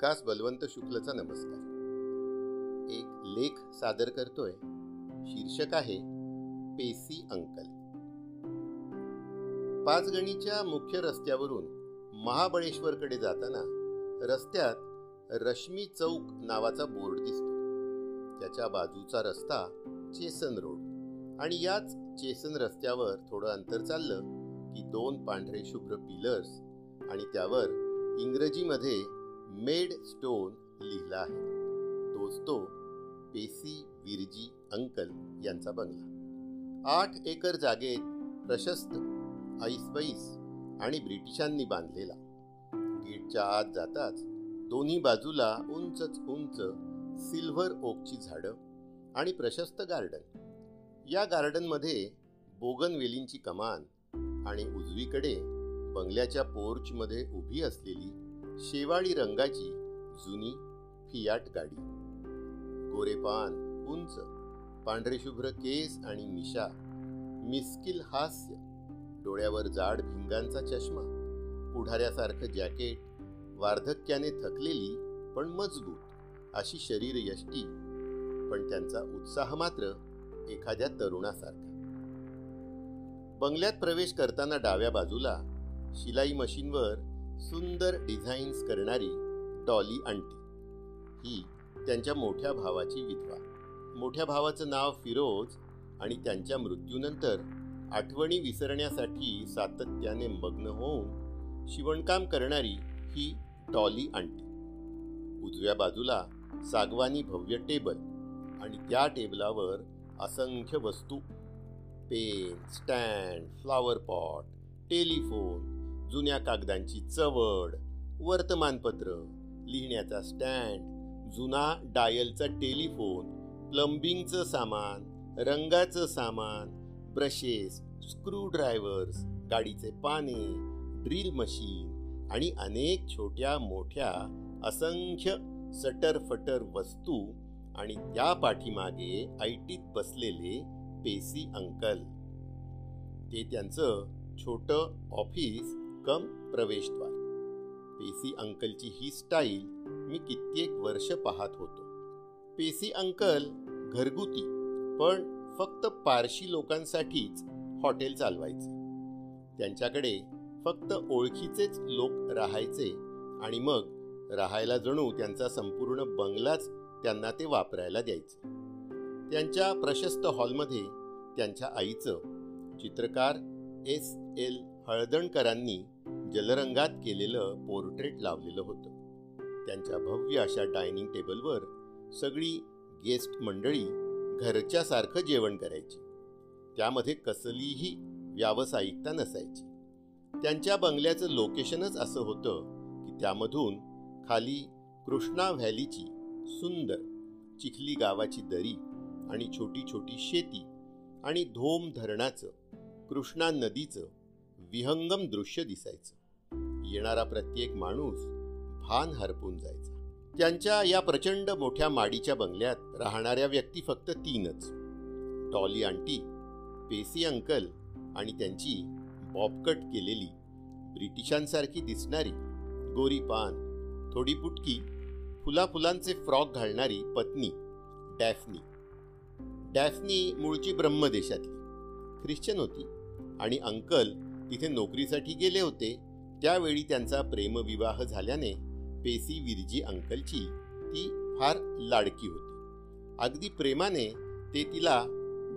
विकास बलवंत शुक्लचा नमस्कार. एक लेख सादर करतोय शीर्षक आहे पेसी अंकल. पाचगणीच्या मुख्य रस्त्यावरून महाबळेश्वरकडे जाताना रस्त्यात रश्मी चौक नावाचा बोर्ड दिसतो. त्याच्या बाजूचा रस्ता चेसन रोड आणि याच चेसन रस्त्यावर थोडं अंतर चाललं की दोन पांढरे शुभ्र पिलर्स आणि त्यावर इंग्रजीमध्ये मेड स्टोन लिहिला आहे. तोच तो पेसी विरजी अंकल यांचा बंगला. आठ एकर जागेत प्रशस्त ऐसबैस आणि ब्रिटिशांनी बांधलेला. गेटच्या आत जाताच दोन्ही बाजूला उंचच उंच सिल्व्हर ओकची झाडं आणि प्रशस्त गार्डन. या गार्डनमध्ये बोगनवेलींची कमान आणि उजवीकडे बंगल्याच्या पोर्चमध्ये उभी असलेली शेवाळी रंगाची जुनी फियाट गाडी. गोरेपान उंच पांढरे शुभ्र केस आणि मिशा मिस्किल हास्य डोळ्यावर जाड भिंगांचा चष्मा पुढाऱ्यासारखं जॅकेट वार्धक्याने थकलेली पण मजबूत अशी शरीर यष्टी पण त्यांचा उत्साह मात्र एखाद्या तरुणासारखा. बंगल्यात प्रवेश करताना डाव्या बाजूला शिलाई मशीनवर सुंदर डिझाईन्स करणारी डॉली आंटी. ही त्यांच्या मोठ्या भावाची विधवा. मोठ्या भावाचं नाव फिरोज आणि त्यांच्या मृत्यूनंतर आठवणी विसरण्यासाठी सातत्याने मग्न होऊन शिवणकाम करणारी ही डॉली आंटी. उजव्या बाजूला सागवानी भव्य टेबल आणि त्या टेबलावर असंख्य वस्तू. Pen stand flower pot telephone जुन्या कागदांची चवड. वर्तमानपत्र लिहिण्याचा स्टँड जुना डायलचा टेलिफोन प्लंबिंगचं सामान रंगाचं सामान ब्रशेस स्क्रूड्रायव्हर्स गाडीचे पाने ड्रिल मशीन आणि अनेक छोट्या मोठ्या असंख्य सटर फटर वस्तू आणि त्या पाठीमागे ऐटीत बसलेले पेसी अंकल. ते त्यांचं छोटं ऑफिस कम प्रवेशद्वार. पेसी अंकलची ही स्टाईल मी कित्येक वर्ष पाहत होतो. पेसी अंकल घरगुती पण फक्त पारशी लोकांसाठीच हॉटेल चालवायचे. त्यांच्याकडे फक्त ओळखीचेच लोक राहायचे आणि मग राहायला जणू त्यांचा संपूर्ण बंगलाच त्यांना ते वापरायला द्यायचे. त्यांच्या प्रशस्त हॉलमध्ये त्यांच्या आईचं चित्रकार एस एल हळदणकरांनी जलरंगात केलेलं पोर्ट्रेट लावलेलं होतं. त्यांच्या भव्य अशा डायनिंग टेबलवर सगळी गेस्ट मंडळी घरच्यासारखं जेवण करायची. त्यामध्ये कसलीही व्यावसायिकता नसायची. त्यांच्या बंगल्याचं लोकेशनच असं होतं की त्यामधून खाली कृष्णा व्हॅलीची सुंदर चिखली गावाची दरी आणि छोटी छोटी शेती आणि धोम धरणाचं कृष्णा नदीचं विहंगम दृश्य दिसायचं. येणारा प्रत्येक माणूस भान हरपून जायचा. त्यांच्या या प्रचंड मोठ्या माडीच्या बंगल्यात राहणाऱ्या व्यक्ती फक्त तीनच. टॉली आंटी पेसी अंकल आणि त्यांची बॉबकट केलेली ब्रिटिशांसारखी दिसणारी गोरी पान थोडी पुटकी फुला फुलांचे फ्रॉक घालणारी पत्नी डॅफनी. डॅफनी मूळची ब्रह्मदेशातली. ख्रिश्चन होती आणि अंकल तिथे नोकरीसाठी गेले होते. त्यावेळी त्यांचा प्रेमविवाह झाल्याने पेसी विरजी अंकलची ती फार लाडकी होती. अगदी प्रेमाने ते तिला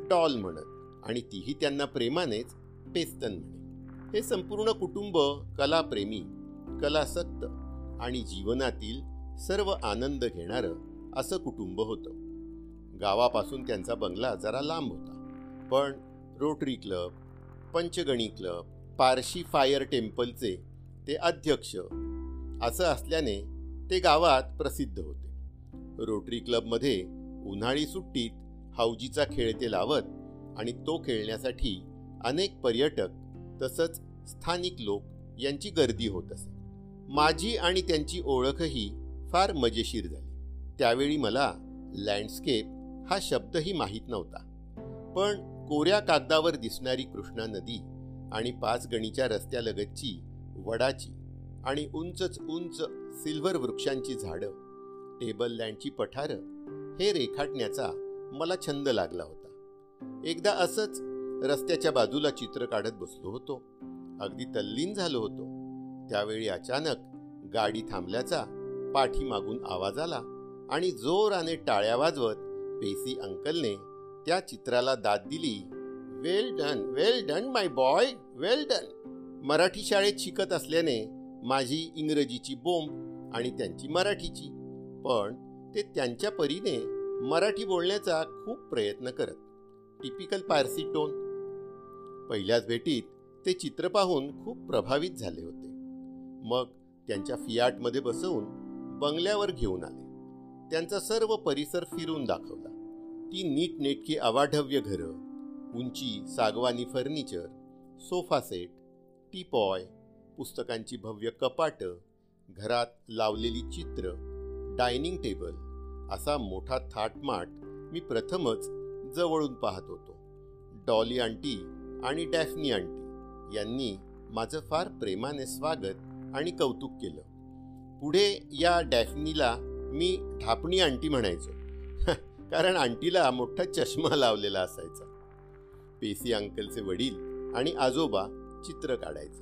डॉल म्हणत आणि तीही त्यांना प्रेमानेच पेस्तन म्हणे. हे संपूर्ण कुटुंब कलाप्रेमी कलासक्त आणि जीवनातील सर्व आनंद घेणारं असं कुटुंब होतं. गावापासून त्यांचा बंगला जरा लांब होता. पण Rotary club Panchgani club Parsi fire टेम्पलचे ते अध्यक्ष. असं असल्याने ते गावात प्रसिद्ध होते. रोटरी क्लबमध्ये उन्हाळी सुट्टीत हौजीचा खेळ ते लावत आणि तो खेळण्यासाठी अनेक पर्यटक तसंच स्थानिक लोक यांची गर्दी होत असे. माझी आणि त्यांची ओळखही फार मजेशीर झाली. त्यावेळी मला लँडस्केप हा शब्दही माहीत नव्हता. पण कोऱ्या कागदावर दिसणारी कृष्णा नदी आणि पाच गणीच्या रस्त्यालगतची वडाची आणि उंचच उंच सिल्व्हर वृक्षांची झाडं टेबल लँडची पठारं हे रेखाटण्याचा मला छंद लागला होता. एकदा असंच रस्त्याच्या बाजूला चित्र काढत बसलो होतो. अगदी तल्लीन झालो होतो. त्यावेळी अचानक गाडी थांबल्याचा पाठीमागून आवाज आला आणि जोराने टाळ्या वाजवत पेसी अंकलने त्या चित्राला दाद दिली well done well done my boy well done Marathi शाळेत शिकत असल्याने माझी इंग्रजीची बोंब आणि त्यांची मराठीची पण ते त्यांच्या परीने मराठी बोलण्याचा खूप प्रयत्न करत. टिपिकल पारसी टोन पहिल्याच भेटीत ते चित्र पाहून खूप प्रभावित झाले होते. मग त्यांच्या फियाटमध्ये बसवून बंगल्यावर घेऊन आले. त्यांचा सर्व परिसर फिरून दाखवला. ती नीटनेटकी अवाढव्य घरं उंची सागवानी फर्निचर सोफा सेट टीपॉय पुस्तकांची भव्य कपाटं घरात लावलेली चित्र डायनिंग टेबल असा मोठा थाटमाट मी प्रथमच जवळून पाहत होतो. डॉली आंटी आणि डॅफनी आंटी यांनी माझं फार प्रेमाने स्वागत आणि कौतुक केलं. पुढे या डॅफनीला मी ढापणी आंटी म्हणायचो. कारण आंटीला मोठा चष्मा लावलेला असायचा. पेसी अंकलचे वडील आणि आजोबा चित्र काढायचे.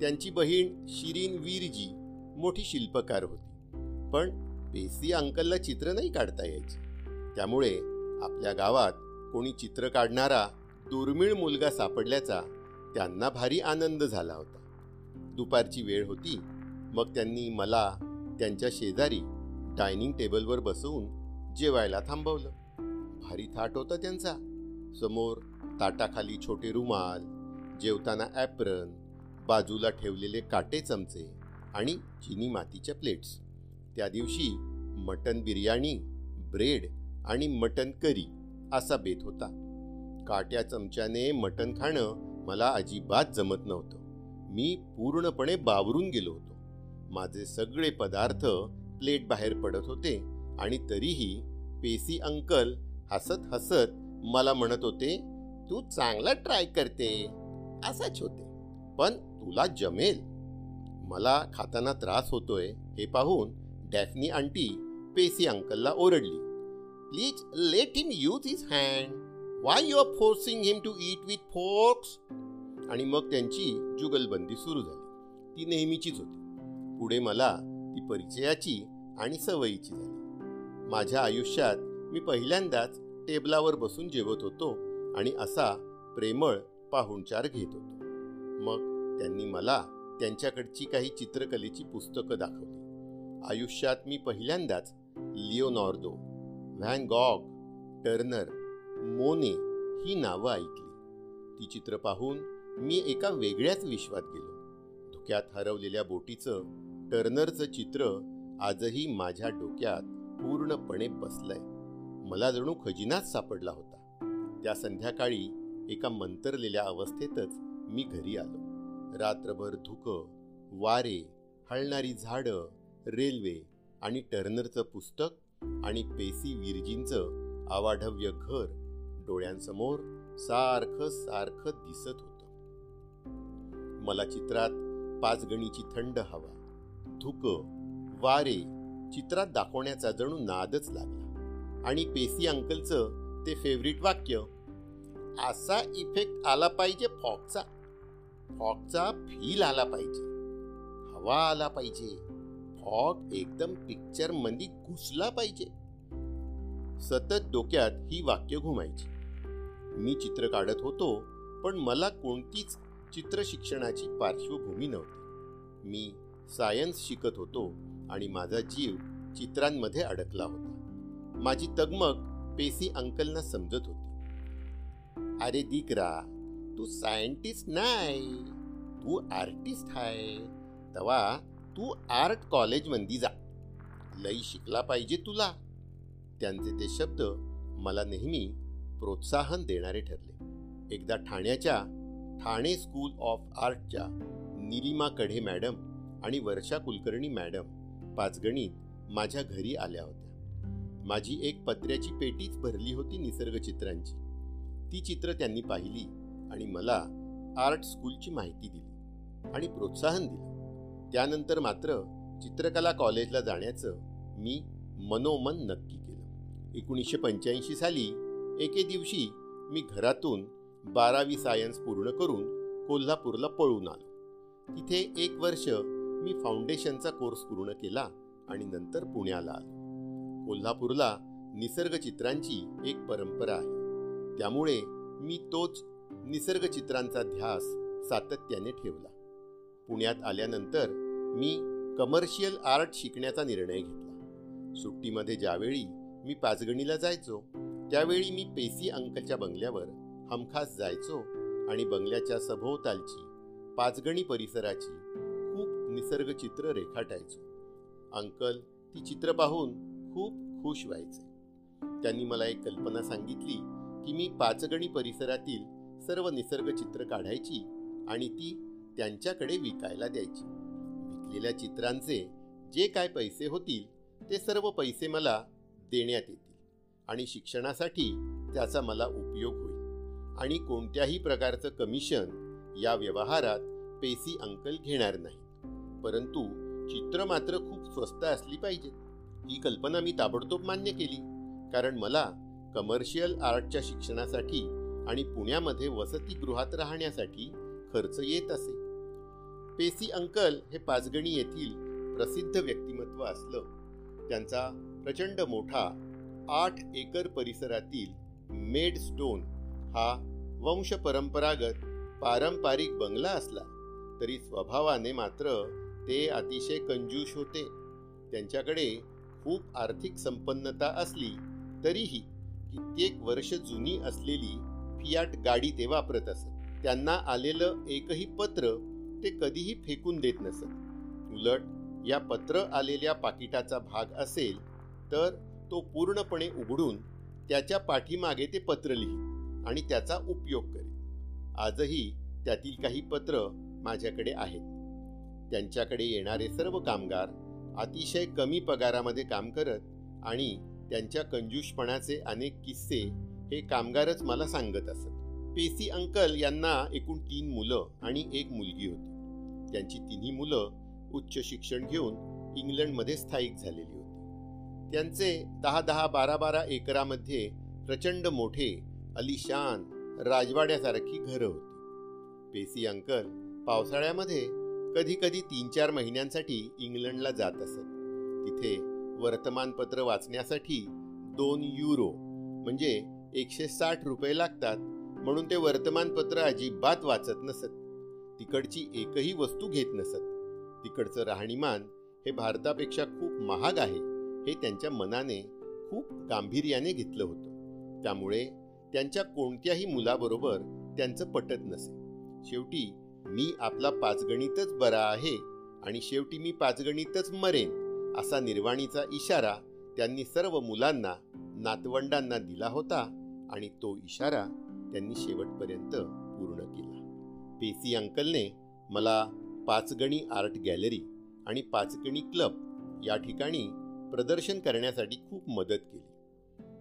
त्यांची बहीण शिरीन वीरजी मोठी शिल्पकार होती. पण पेसी अंकलला चित्र नाही काढता यायचे. त्यामुळे आपल्या गावात कोणी चित्र काढणारा दुर्मिळ मुलगा सापडल्याचा त्यांना भारी आनंद झाला होता. दुपारची वेळ होती. मग त्यांनी मला त्यांच्या शेजारी डायनिंग टेबलवर बसवून जेवायला थांबवलं. भारी थाट होता त्यांचा. समोर ताटाखाली छोटे रुमाल जेवताना ॲप्रन बाजूला ठेवलेले काटे चमचे आणि चिनी मातीच्या प्लेट्स. त्या दिवशी मटन बिर्याणी ब्रेड आणि मटन करी असा बेत होता. काट्या चमच्याने मटन खाणं मला अजिबात जमत नव्हतं. मी पूर्णपणे बावरून गेलो होतो. माझे सगळे पदार्थ प्लेट बाहेर पडत होते आणि तरीही पेसी अंकल हसत हसत मला म्हणत होते तू चांगला ट्राय करते. असाच होते. पण तुला जमेल. मला खाताना त्रास होतोय. हे पाहून डॅफनी आंटी पेसी अंकलला ओरडली. Please let him use his hand why you are forcing him to eat with forks आणि मग त्यांची जुगलबंदी सुरू झाली. ती नेहमीचीच होती. पुढे मला ती परिचयाची आणि सवयीची झाली. माझ्या आयुष्यात मी पहिल्यांदाच टेबलावर बसून जेवत होतो. आणि असा प्रेमळ पाहुणचार घेत होतो. मग त्यांनी मला त्यांच्याकडची काही चित्रकलेची पुस्तकं दाखवली. आयुष्यात मी पहिल्यांदाच लिओनॉर्दो व्हॅन गॉग टर्नर मोने ही नावं ऐकली. ती चित्र पाहून मी एका वेगळ्याच विश्वात गेलो. धुक्यात हरवलेल्या बोटीचं टर्नरचं चित्र आजही माझ्या डोक्यात पूर्णपणे बसलंय. मला जणू खजिनाच सापडला होता. त्या संध्याकाळी एका मंतरलेल्या अवस्थेतच मी घरी आलो. रात्रभर धुकं वारे हळणारी झाडं रेल्वे आणि टर्नरचं पुस्तक आणि पेसी विरजींचं आवाढव्य घर डोळ्यांसमोर सारखं सारखं दिसत होतं. मला चित्रात पाचगणीची थंड हवा धुकं वारे चित्रात दाखवण्याचा जणू नादच लागला आणि पेसी अंकलचं ते फेवरेट वाक्य असा इफेक्ट आला पाहिजे फॉकचा फॉगचा फील आला पाहिजे. हवा आला पाहिजे. फॉग एकदम पिक्चर मंदी घुसला पाहिजे. सतत डोक्यात ही वाक्य घुमायची. मी चित्र काढत होतो पण मला कोणतीच चित्र शिक्षणाची पार्श्वभूमी नव्हती. मी सायन्स शिकत होतो आणि माझा जीव चित्रांमध्ये अडकला होता. माझी तगमग पेसी अंकलना समजत होती. अरे दिकरा तू सायंटिस्ट नाही तू आर्टिस्ट आहे. तवा तू आर्ट कॉलेजमध्ये जा. लई शिकला पाहिजे तुला. त्यांचे ते शब्द मला नेहमी प्रोत्साहन देणारे ठरले. एकदा ठाण्याच्या ठाणे स्कूल ऑफ आर्टच्या निलिमा कढे मॅडम आणि वर्षा कुलकर्णी मॅडम पाचगणीत माझ्या घरी आल्या होत्या. माझी एक पत्र्याची पेटीच भरली होती निसर्गचित्रांची. ती चित्र त्यांनी पाहिली आणि मला आर्ट स्कूलची माहिती दिली आणि प्रोत्साहन दिलं. त्यानंतर मात्र चित्रकला कॉलेजला जाण्याचं मी मनोमन नक्की केलं. एकोणीसशे पंच्याऐंशी साली एके दिवशी मी घरातून बारावी सायन्स पूर्ण करून कोल्हापूरला पळून आलो. तिथे एक वर्ष मी फाउंडेशनचा कोर्स पूर्ण केला आणि नंतर पुण्याला आलो. कोल्हापूरला निसर्ग चित्रांची एक परंपरा आहे. त्यामुळे मी तोच निसर्गचित्रांचा ध्यास सातत्याने ठेवला. पुण्यात आल्यानंतर मी कमर्शियल आर्ट शिकण्याचा निर्णय घेतला. सुट्टीमध्ये ज्यावेळी मी पाचगणीला जायचो त्यावेळी मी पेसी अंकलच्या बंगल्यावर हमखास जायचो आणि बंगल्याच्या सभोवतालची पाचगणी परिसराची खूप निसर्गचित्र रेखाटायचो. अंकल ती चित्र पाहून खूप खुश व्हायचे. त्यांनी मला एक कल्पना सांगितली की मी पाचगणी परिसरातील सर्व निसर्ग चित्र काढायची आणि ती त्यांच्याकडे विकायला द्यायची. विकलेल्या चित्रांचे जे काय पैसे होतील ते सर्व पैसे मला देण्यात येतील आणि शिक्षणासाठी त्याचा मला उपयोग होईल. आणि कोणत्याही प्रकारचं कमिशन या व्यवहारात पेसी अंकल घेणार नाही परंतु चित्र मात्र खूप स्वस्त असली पाहिजेत. ही कल्पना मी ताबडतोब मान्य केली कारण मला कमर्शियल आर्टच्या शिक्षणासाठी आणि पुण्यामध्ये वसतिगृहात राहण्यासाठी खर्च येत असे. पेसी अंकल हे पाचगणी येथील प्रसिद्ध व्यक्तिमत्व असलं. त्यांचा प्रचंड मोठा आठ एकर परिसरातील मेड स्टोन हा वंश परंपरागत पारंपरिक बंगला असला तरी स्वभावाने मात्र ते अतिशय कंजूष होते. त्यांच्याकडे खूप आर्थिक संपन्नता असली तरीही कित्येक वर्ष जुनी असलेली फियाट गाडी ते वापरत असत. त्यांना आलेलं एकही पत्र ते कधीही फेकून देत नसत. उलट या पत्र आलेल्या पाकिटाचा भाग असेल तर तो पूर्णपणे उघडून त्याच्या पाठीमागे ते पत्र लिही आणि त्याचा उपयोग करे. आजही त्यातील काही पत्र माझ्याकडे आहेत. त्यांच्याकडे येणारे सर्व कामगार अतिशय कमी पगारामध्ये काम करत आणि त्यांच्या कंजूषपणाचे अनेक किस्से हे कामगारच मला सांगत असत. पेसी अंकल यांना एकूण तीन मुलं आणि एक मुलगी होती. त्यांची तिन्ही मुलं उच्च शिक्षण घेऊन इंग्लंडमध्ये स्थायिक झालेली होती. त्यांचे दहा दहा बारा बारा एकरामध्ये प्रचंड मोठे अलिशान राजवाड्यासारखी घरं होती. पेसी अंकल पावसाळ्यामध्ये कधी कधी तीन चार महिन्यांसाठी इंग्लंडला जात असत. तिथे वर्तमानपत्र वाचण्यासाठी दोन युरो म्हणजे एकशे साठ रुपये लागतात म्हणून ते वर्तमानपत्र अजिबात वाचत नसत. तिकडची एकही वस्तू घेत नसत. तिकडचं राहणीमान हे भारतापेक्षा खूप महाग आहे हे त्यांच्या मनाने खूप गांभीर्याने घेतलं होतं. त्यामुळे त्यांच्या कोणत्याही मुलाबरोबर त्यांचं पटत नसे. शेवटी मी आपला पाचगणितच बरा आहे आणि शेवटी मी पाचगणितच मरेन. असा निर्वाणीचा इशारा त्यांनी सर्व मुलांना नातवंडांना दिला होता आणि तो इशारा त्यांनी शेवटपर्यंत पूर्ण केला. पेसी अंकलने मला पाचगणी आर्ट गॅलरी आणि पाचगणी क्लब या ठिकाणी प्रदर्शन करण्यासाठी खूप मदत केली.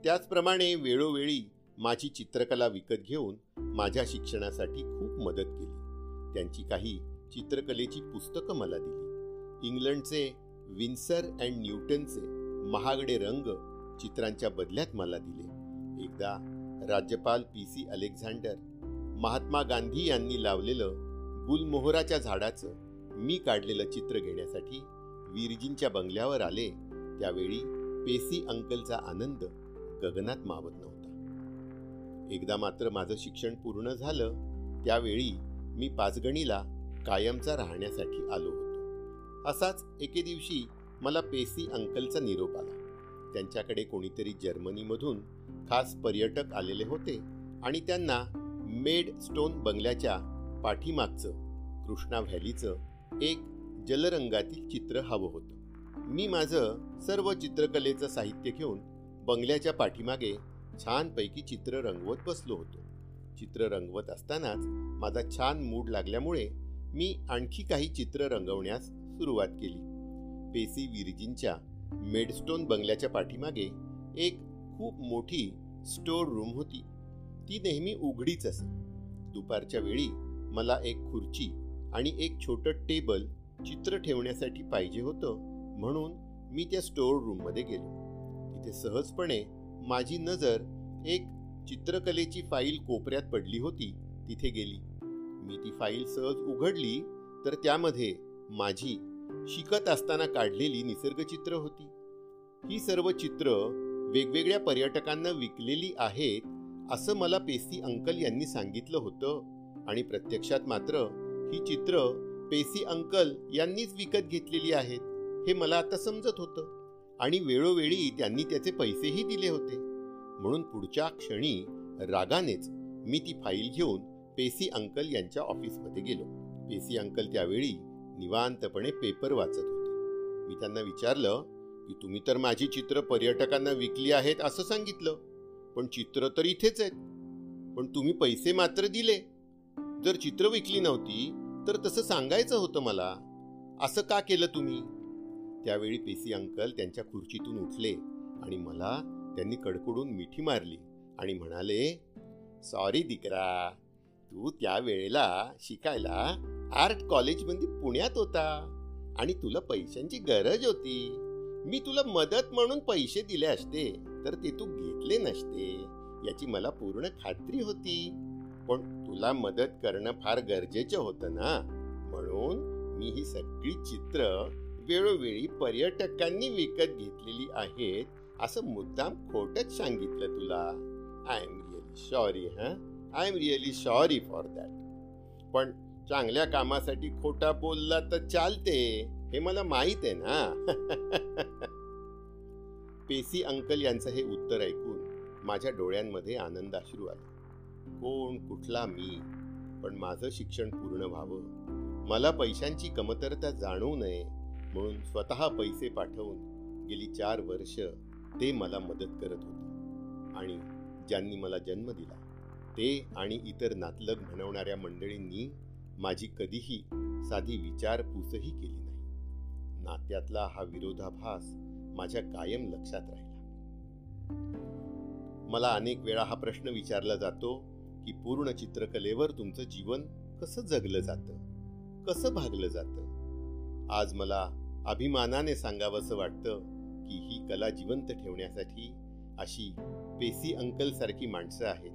त्याचप्रमाणे वेळोवेळी माझी चित्रकला विकत घेऊन माझ्या शिक्षणासाठी खूप मदत केली. त्यांची काही चित्रकलेची पुस्तकं मला दिली. इंग्लंडचे विन्सर अँड न्यूटनचे महागडे रंग चित्रांच्या बदल्यात मला दिले. एकदा राज्यपाल P C Alexander Mahatma Gandhi यांनी लावलेलं गुलमोहराच्या झाडाचं मी काढलेलं चित्र घेण्यासाठी विरजींच्या बंगल्यावर आले त्यावेळी पेसी अंकलचा आनंद गगनात मावत नव्हता. एकदा मात्र माझं शिक्षण पूर्ण झालं त्यावेळी मी पाचगणीला कायमचा राहण्यासाठी आलो होतो. असाच एके दिवशी मला पेसी अंकलचा निरोप आला. त्यांच्याकडे कोणीतरी जर्मनीमधून खास पर्यटक आलेले होते आणि त्यांना मेड स्टोन बंगल्याच्या पाठीमागचं कृष्णा व्हॅलीचं एक जलरंगातील चित्र हवं होतं. मी माझं सर्व चित्रकलेचं साहित्य घेऊन बंगल्याच्या पाठीमागे छानपैकी चित्र रंगवत बसलो होतो. चित्र रंगवत असतानाच माझा छान मूड लागल्यामुळे मी आणखी काही चित्र रंगवण्यास सुरुवात केली. पेसी विर्जिनच्या मेडस्टोन बंगल्याच्या पाठीमागे एक खूप मोठी स्टोर रूम होती. ती नेहमी उघडीच असे. दुपारच्या वेळी मला एक खुर्ची आणि एक छोटं टेबल चित्र ठेवण्यासाठी पाहिजे होतं म्हणून मी त्या स्टोअर रूममध्ये गेलो. तिथे सहजपणे माझी नजर एक चित्रकलेची फाईल कोपऱ्यात पडली होती. तिथे गेली. मी ती फाईल सहज उघडली तर त्यामध्ये माझी शिकत असताना काढलेली निसर्गचित्र होती. ही सर्व चित्र वेगवेगळ्या पर्यटकांना विकलेली आहेत असं मला पेसी अंकल यांनी सांगितलं होतं. आणि प्रत्यक्षात मात्र ही चित्र पेसी अंकल यांनीच विकत घेतलेली आहेत हे मला आता समजत होतं. आणि वेळोवेळी त्यांनी त्याचे पैसेही दिले होते. म्हणून पुढच्या क्षणी रागानेच मी ती फाईल घेऊन पेसी अंकल यांच्या ऑफिसमध्ये गेलो. पेसी अंकल त्यावेळी निवांतपणे पेपर वाचत होते. मी त्यांना विचारलं की तुम्ही तर माझी चित्र पर्यटकांना विकली आहेत असं सांगितलं. पण चित्र तर इथेच आहेत. पण तुम्ही पैसे मात्र दिले. जर चित्र विकली नव्हती तर तसं सांगायचं होतं मला. असं का केलं तुम्ही? त्यावेळी पेसी अंकल त्यांच्या खुर्चीतून उठले आणि मला त्यांनी कडकडून मिठी मारली आणि म्हणाले सॉरी दिकरा तू त्या वेळेला शिकायला आर्ट कॉलेजमध्ये पुण्यात होता आणि तुला पैशांची गरज होती. मी तुला मदत म्हणून पैसे दिले असते तर ते तू घेतले नसते याची मला पूर्ण खात्री होती. पण तुला मदत करणं फार गरजेचं होतं ना? म्हणून मी ही सगळी चित्र वेळोवेळी पर्यटकांनी विकत घेतलेली आहेत असं मुद्दाम खोटच सांगितलं तुला. आय एम रिअली सॉरी हा I am really sorry for that पण चांगल्या कामासाठी खोटा बोलला तर चालते. हे मला माहीत आहे ना. पेसी अंकल यांचं हे उत्तर ऐकून माझ्या डोळ्यांमध्ये आनंद अश्रू आले. कोण कुठला मी? पण माझं शिक्षण पूर्ण व्हावं. मला पैशांची कमतरता जाणवू नये म्हणून स्वतः पैसे पाठवून गेली चार वर्ष ते मला मदत करत होते. आणि ज्यांनी मला जन्म दिला ते आणि इतर नातलग म्हणवणाऱ्या मंडळींनी माझी कधीही साधी विचारपूसही केली नाही. नात्यातला हा विरोधाभास माझ्या कायम लक्षात राहिला. मला अनेक वेळा हा प्रश्न विचारला जातो की पूर्ण चित्रकलेवर तुमचं जीवन कसं जगलं जातं? कसं भागलं जातं? आज मला अभिमानाने सांगावंसं वाटतं की ही कला जिवंत ठेवण्यासाठी अशी पेसी अंकलसारखी माणसं आहेत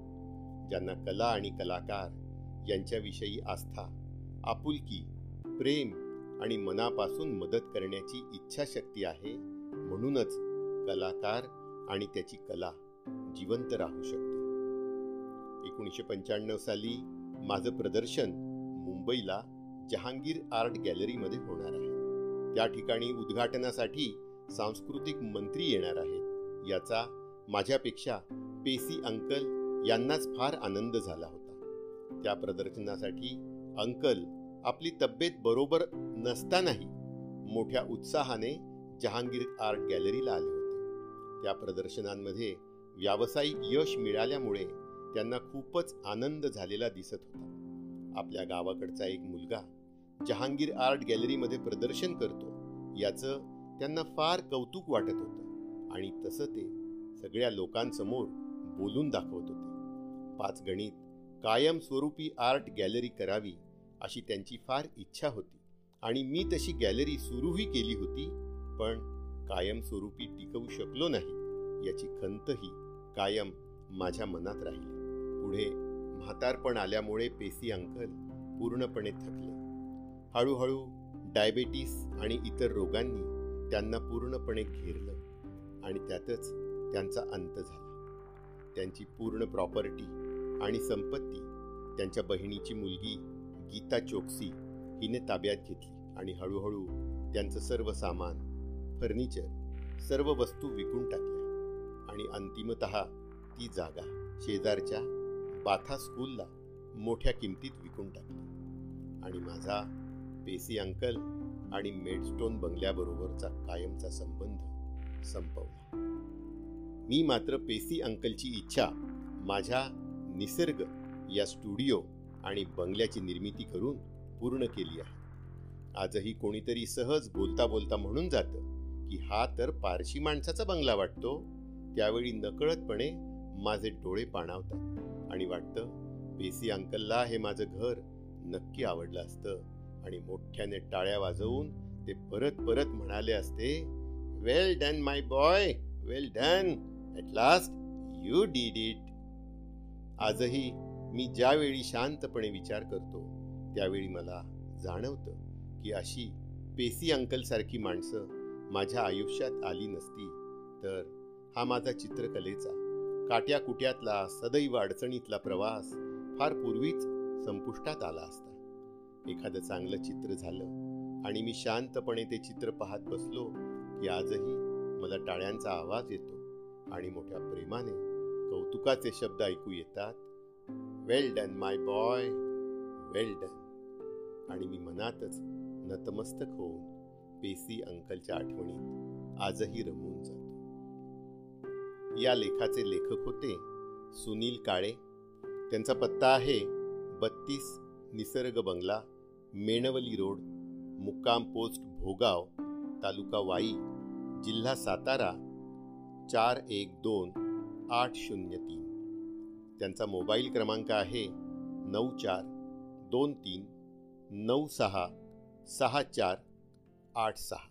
ज्यांना कला आणि कलाकार यांच्याविषयी आस्था आपुलकी प्रेम आणि मनापासून मदत करण्याची इच्छाशक्ती आहे म्हणूनच कलाकार आणि त्याची कला जिवंत राहू शकते. एकोणीसशे पंच्याण्णव साली माझं प्रदर्शन मुंबईला जहांगीर आर्ट गॅलरीमध्ये होणार आहे. त्या ठिकाणी उद्घाटनासाठी सांस्कृतिक मंत्री येणार आहेत. याचा माझ्यापेक्षा पेसी अंकल यांनाच फार आनंद झाला होता. त्या प्रदर्शनासाठी अंकल आपली तब्येत बरोबर नसतानाही मोठ्या उत्साहाने जहांगीर आर्ट गॅलरीला आले होते. त्या प्रदर्शनांमध्ये व्यावसायिक यश मिळाल्यामुळे त्यांना खूपच आनंद झालेला दिसत होता. आपल्या गावाकडचा एक मुलगा जहांगीर आर्ट गॅलरीमध्ये प्रदर्शन करतो याचं त्यांना फार कौतुक वाटत होतं आणि तसं ते सगळ्या लोकांसमोर बोलून दाखवत होते. पाच गणित कायमस्वरूपी आर्ट गॅलरी करावी अशी त्यांची फार इच्छा होती. आणि मी तशी गॅलरी सुरूही केली होती पण कायमस्वरूपी टिकवू शकलो नाही याची खंतही कायम माझ्या मनात राहिली. पुढे म्हातारपण आल्यामुळे पेसी अंकल पूर्णपणे थकले. हळूहळू डायबेटीस आणि इतर रोगांनी त्यांना पूर्णपणे घेरलं आणि त्यातच त्यांचा अंत झाला. त्यांची पूर्ण प्रॉपर्टी आणि संपत्ती. त्यांच्या बहिणीची मुलगी गीता चोक्सी हिने ताब्यात घेतली आणि हळूहळू त्यांचं सर्व सामान फर्निचर सर्व वस्तू विकून टाकल्या. आणि अंतिमत ती जागा शेजारच्या बाथा स्कूलला मोठ्या किमतीत विकून टाकली. आणि माझा पेसी अंकल आणि मेडस्टोन बंगल्याबरोबरचा कायमचा संबंध संपवला. मी मात्र पेसी अंकलची इच्छा माझ्या निसर्ग या स्टुडिओ आणि बंगल्याची निर्मिती करून पूर्ण केली आहे. आजही कोणीतरी सहज बोलता बोलता म्हणून जातं की हा तर पारशी माणसाचा बंगला वाटतो. त्यावेळी नकळतपणे माझे डोळे पाणावतात आणि वाटतं बेसी अंकलला हे माझं घर नक्की आवडलं असतं आणि मोठ्याने टाळ्या वाजवून ते परत परत म्हणाले असते well done my boy well done at last you did it आजही मी ज्यावेळी शांतपणे विचार करतो त्यावेळी मला जाणवतं की अशी पेसी अंकलसारखी माणसं माझ्या आयुष्यात आली नसती तर हा माझा चित्रकलेचा काट्या कुट्यातला सदैव अडचणीतला प्रवास फार पूर्वीच संपुष्टात आला असता. एखादं चांगलं चित्र झालं आणि मी शांतपणे ते चित्र पाहत बसलो की आजही मला टाळ्यांचा आवाज येतो आणि मोठ्या प्रेमाने कौतुकाचे शब्द ऐकू येतात. Well done my boy well done आणि मी मनातच नतमस्तक होऊन पेसी अंकलच्या आठवणीत आजही रमून जातो. या लेखाचे लेखक होते सुनील काळे. त्यांचा पत्ता आहे बत्तीस निसर्ग बंगला मेणवली रोड मुक्काम पोस्ट भोगाव तालुका वाई जिल्हा सातारा चार एक दोन आठ शून्य तीन. त्यांचा मोबाईल क्रमांक आहे नऊ चार दोन तीन नऊ सहा सहा चार आठ सहा.